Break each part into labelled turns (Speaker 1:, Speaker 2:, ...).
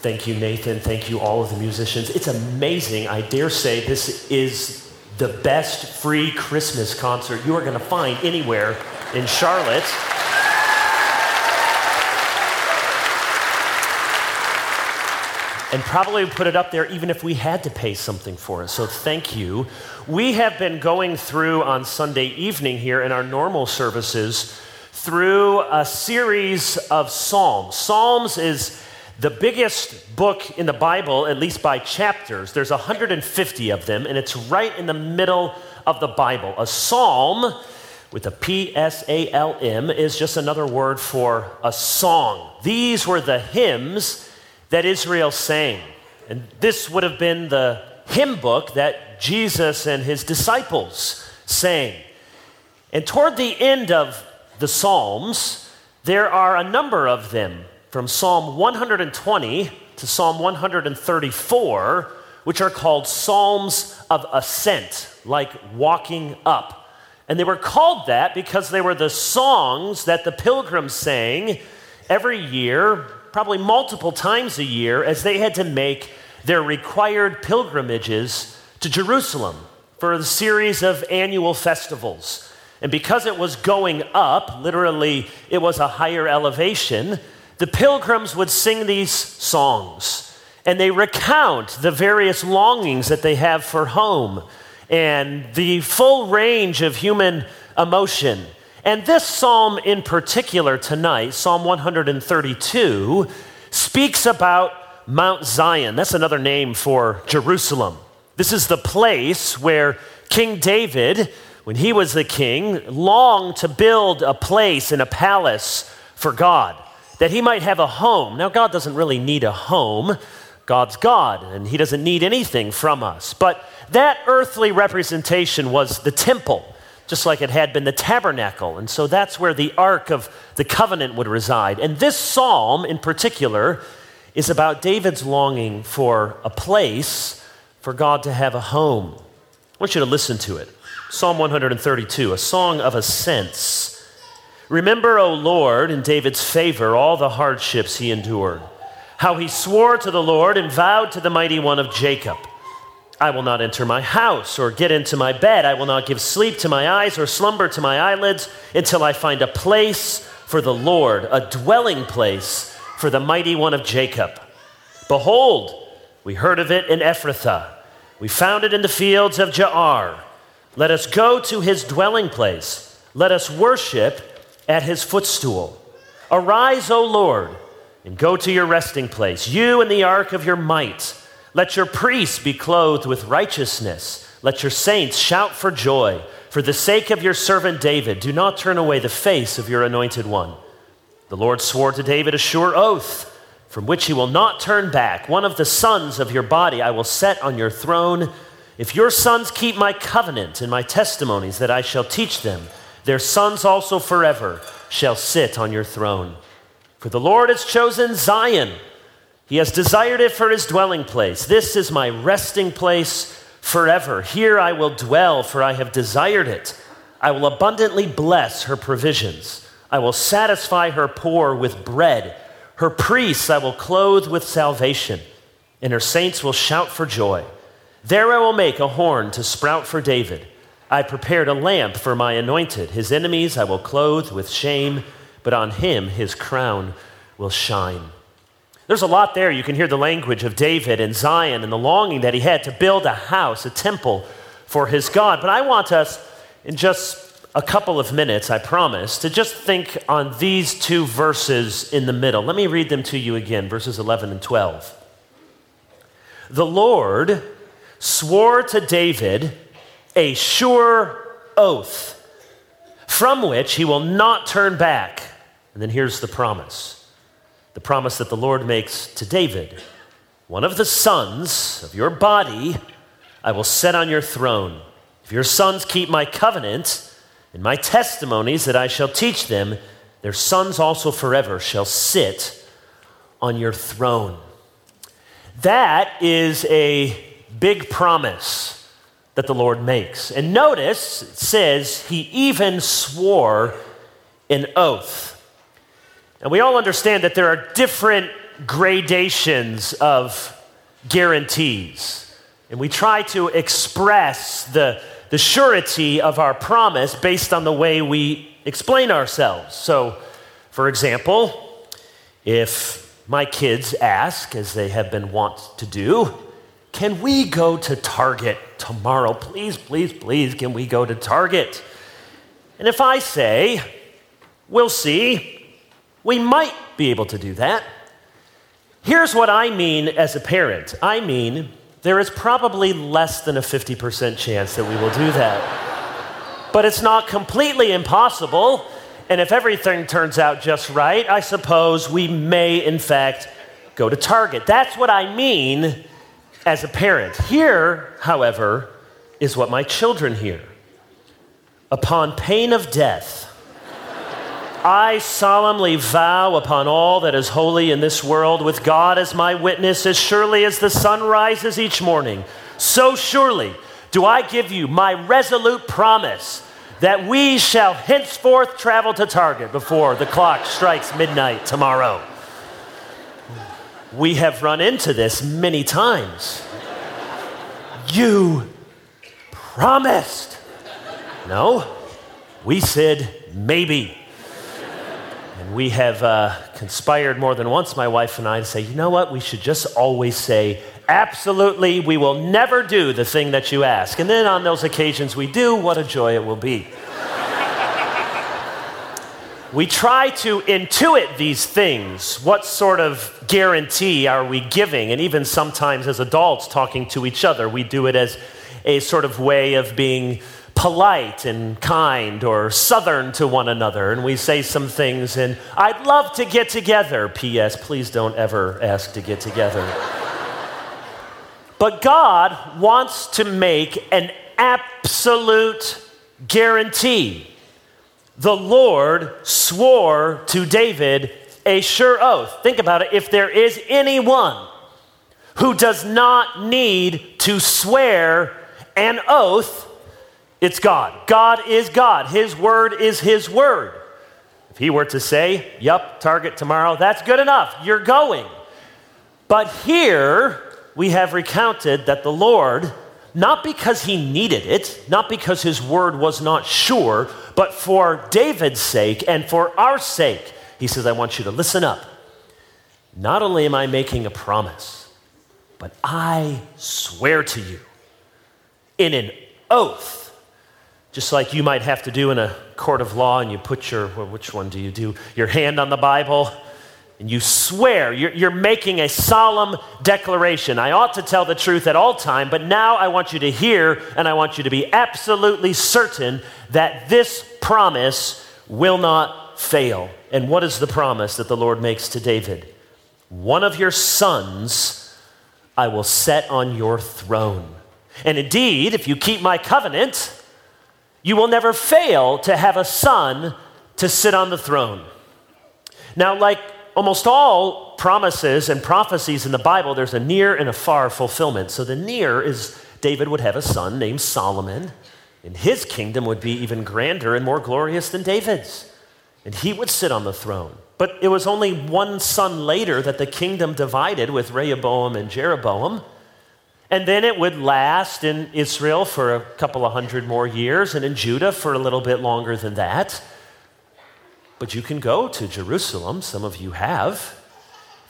Speaker 1: Thank you, Nathan. Thank you, all of the musicians. It's amazing. I dare say this is the best free Christmas concert you are going to find anywhere in Charlotte. and probably put it up there even if we had to pay something for it. So thank you. We have been going through on Sunday evening here in our normal services through a series of Psalms. Psalms is the biggest book in the Bible, at least by chapters. There's 150 of them, and it's right in the middle of the Bible. A psalm with a P S A L M is just another word for a song. These were the hymns that Israel sang. And this would have been the hymn book that Jesus and his disciples sang. And toward the end of the Psalms, there are a number of them from Psalm 120 to Psalm 134, which are called Psalms of Ascent, like walking up. And they were called that because they were the songs that the pilgrims sang every year probably multiple times a year as they had to make their required pilgrimages to Jerusalem for a series of annual festivals. And because it was going up, literally, it was a higher elevation, the pilgrims would sing these songs. And they recount the various longings that they have for home and the full range of human emotion and this psalm in particular tonight, Psalm 132, speaks about Mount Zion. That's another name for Jerusalem. This is the place where King David, when he was the king, longed to build a place and a palace for God, that he might have a home. Now, God doesn't really need a home. God's God, and He doesn't need anything from us. But that earthly representation was the temple just like it had been the tabernacle. And so that's where the Ark of the Covenant would reside. And this psalm in particular is about David's longing for a place for God to have a home. I want you to listen to it. Psalm 132, a song of ascents. Remember, O Lord, in David's favor, all the hardships he endured, how he swore to the Lord and vowed to the mighty one of Jacob. I will not enter my house or get into my bed. I will not give sleep to my eyes or slumber to my eyelids until I find a place for the Lord, a dwelling place for the mighty one of Jacob. Behold, we heard of it in Ephrathah. We found it in the fields of Jaar. Let us go to his dwelling place. Let us worship at his footstool. Arise, O Lord, and go to your resting place, you and the ark of your might. Let your priests be clothed with righteousness. Let your saints shout for joy. For the sake of your servant David, do not turn away the face of your anointed one. The Lord swore to David a sure oath, from which he will not turn back. One of the sons of your body I will set on your throne. If your sons keep my covenant and my testimonies that I shall teach them, their sons also forever shall sit on your throne. For the Lord has chosen Zion he has desired it for his dwelling place. This is my resting place forever. Here I will dwell, for I have desired it. I will abundantly bless her provisions. I will satisfy her poor with bread. Her priests I will clothe with salvation, and her saints will shout for joy. There I will make a horn to sprout for David. I prepared a lamp for my anointed. His enemies I will clothe with shame, but on him his crown will shine. There's a lot there. You can hear the language of David and Zion and the longing that he had to build a house, a temple for his God. But I want us, in just a couple of minutes, I promise, to just think on these two verses in the middle. Let me read them to you again, verses 11 and 12. The Lord swore to David a sure oath from which he will not turn back. And then here's the promise the promise that the Lord makes to David One of the sons of your body I will set on your throne. If your sons keep my covenant and my testimonies that I shall teach them, their sons also forever shall sit on your throne. That is a big promise that the Lord makes. And notice it says he even swore an oath. And we all understand that there are different gradations of guarantees. And we try to express the, the surety of our promise based on the way we explain ourselves. So, for example, if my kids ask, as they have been wont to do, can we go to Target tomorrow? Please, please, please, can we go to Target? And if I say, we'll see, we might be able to do that. Here's what I mean as a parent I mean, there is probably less than a 50% chance that we will do that. but it's not completely impossible. And if everything turns out just right, I suppose we may, in fact, go to Target. That's what I mean as a parent. Here, however, is what my children hear. Upon pain of death, I solemnly vow upon all that is holy in this world, with God as my witness, as surely as the sun rises each morning, so surely do I give you my resolute promise that we shall henceforth travel to Target before the clock strikes midnight tomorrow. We have run into this many times. You promised. No, we said maybe. And we have uh, conspired more than once, my wife and I, to say, you know what? We should just always say, absolutely, we will never do the thing that you ask. And then on those occasions we do, what a joy it will be. We try to intuit these things. What sort of guarantee are we giving? And even sometimes as adults talking to each other, we do it as a sort of way of being polite and kind or southern to one another, and we say some things, and I'd love to get together. P.S. Please don't ever ask to get together. but God wants to make an absolute guarantee. The Lord swore to David a sure oath. Think about it. If there is anyone who does not need to swear an oath, it's God. God is God. His word is His word. If He were to say, Yup, target tomorrow, that's good enough. You're going. But here we have recounted that the Lord, not because He needed it, not because His word was not sure, but for David's sake and for our sake, He says, I want you to listen up. Not only am I making a promise, but I swear to you in an oath just like you might have to do in a court of law, and you put your, well, which one do you do? Your hand on the Bible, and you swear, you're, you're making a solemn declaration. I ought to tell the truth at all time, but now I want you to hear, and I want you to be absolutely certain that this promise will not fail. And what is the promise that the Lord makes to David? One of your sons I will set on your throne. And indeed, if you keep my covenant, you will never fail to have a son to sit on the throne. Now, like almost all promises and prophecies in the Bible, there's a near and a far fulfillment. So the near is David would have a son named Solomon, and his kingdom would be even grander and more glorious than David's. And he would sit on the throne. But it was only one son later that the kingdom divided with Rehoboam and Jeroboam. And then it would last in Israel for a couple of hundred more years and in Judah for a little bit longer than that. But you can go to Jerusalem, some of you have.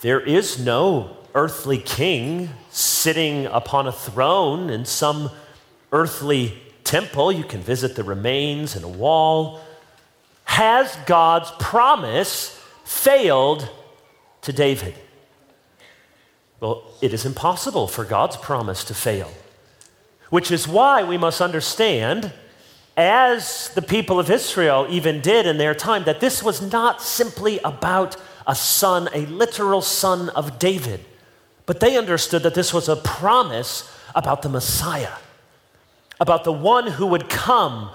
Speaker 1: There is no earthly king sitting upon a throne in some earthly temple. You can visit the remains and a wall. Has God's promise failed to David? Well, it is impossible for God's promise to fail, which is why we must understand, as the people of Israel even did in their time, that this was not simply about a son, a literal son of David, but they understood that this was a promise about the Messiah, about the one who would come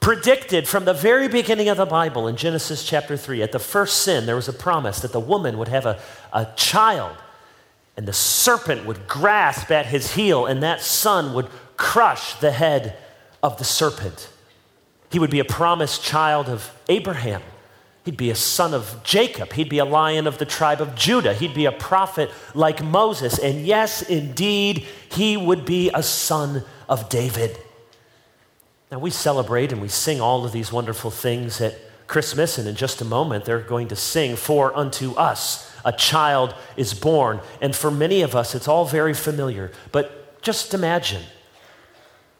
Speaker 1: predicted from the very beginning of the Bible in Genesis chapter 3. At the first sin, there was a promise that the woman would have a, a child and the serpent would grasp at his heel, and that son would crush the head of the serpent. He would be a promised child of Abraham. He'd be a son of Jacob. He'd be a lion of the tribe of Judah. He'd be a prophet like Moses. And yes, indeed, he would be a son of David. Now, we celebrate and we sing all of these wonderful things at Christmas, and in just a moment, they're going to sing, For unto us a child is born. And for many of us, it's all very familiar. But just imagine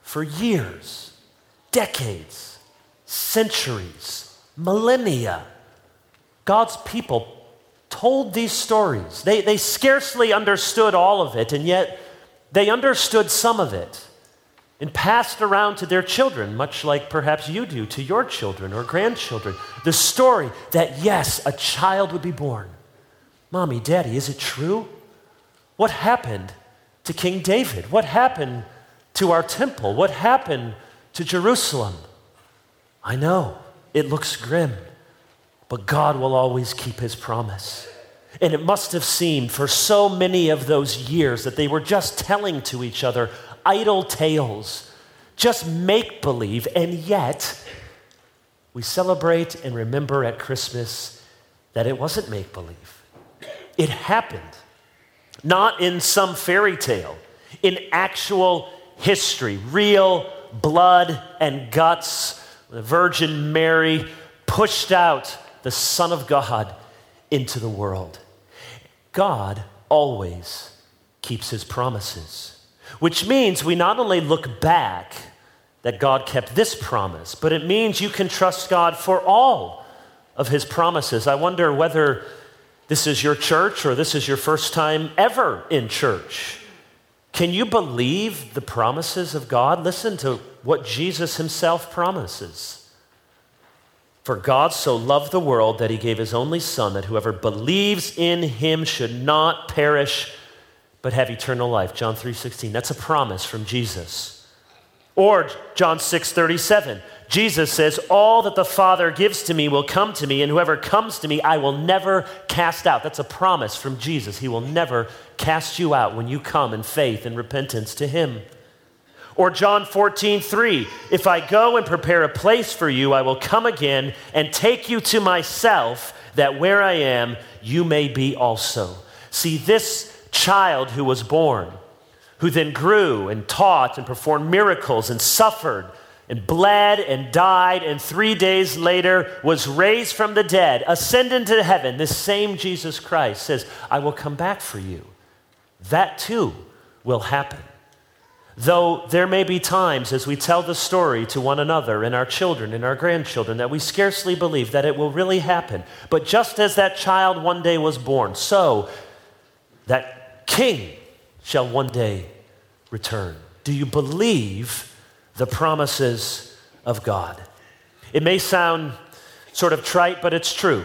Speaker 1: for years, decades, centuries, millennia, God's people told these stories. They, they scarcely understood all of it, and yet they understood some of it and passed around to their children, much like perhaps you do to your children or grandchildren, the story that yes, a child would be born. Mommy, Daddy, is it true? What happened to King David? What happened to our temple? What happened to Jerusalem? I know it looks grim. But God will always keep his promise. And it must have seemed for so many of those years that they were just telling to each other idle tales, just make believe, and yet we celebrate and remember at Christmas that it wasn't make believe. It happened, not in some fairy tale, in actual history, real blood and guts. The Virgin Mary pushed out the Son of God into the world. God always keeps his promises, which means we not only look back that God kept this promise, but it means you can trust God for all of his promises. I wonder whether this is your church or this is your first time ever in church. Can you believe the promises of God? Listen to what Jesus himself promises. For God so loved the world that he gave his only Son, that whoever believes in him should not perish, but have eternal life. John 3:16. That's a promise from Jesus. Or John 6:37. Jesus says, All that the Father gives to me will come to me, and whoever comes to me, I will never cast out. That's a promise from Jesus. He will never cast you out when you come in faith and repentance to Him. Or John 14, 3, if I go and prepare a place for you, I will come again and take you to myself, that where I am, you may be also. See, this child who was born, who then grew and taught and performed miracles and suffered and bled and died, and three days later was raised from the dead, ascended to heaven, this same Jesus Christ says, I will come back for you. That too will happen. Though there may be times as we tell the story to one another and our children and our grandchildren that we scarcely believe that it will really happen. But just as that child one day was born, so that king shall one day return. Do you believe the promises of God? It may sound sort of trite, but it's true.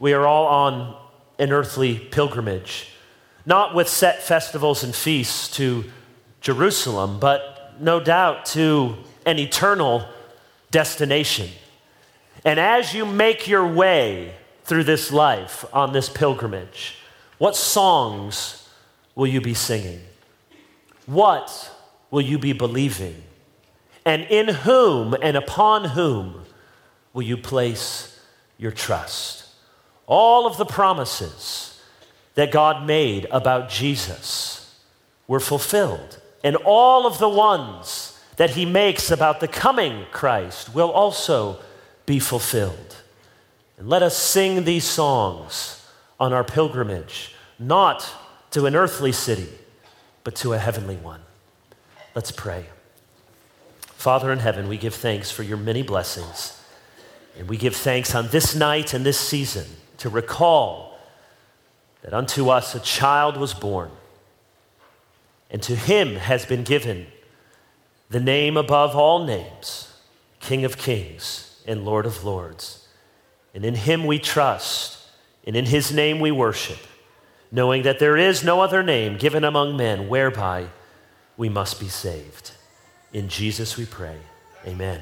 Speaker 1: We are all on an earthly pilgrimage, not with set festivals and feasts to Jerusalem, but no doubt to an eternal destination. And as you make your way through this life on this pilgrimage, what songs will you be singing? What will you be believing? And in whom and upon whom will you place your trust? All of the promises that God made about Jesus were fulfilled and all of the ones that he makes about the coming Christ will also be fulfilled. And let us sing these songs on our pilgrimage, not to an earthly city, but to a heavenly one. Let's pray. Father in heaven, we give thanks for your many blessings. And we give thanks on this night and this season to recall that unto us a child was born and to him has been given the name above all names, King of kings and Lord of lords. And in him we trust, and in his name we worship, knowing that there is no other name given among men whereby we must be saved. In Jesus we pray. Amen.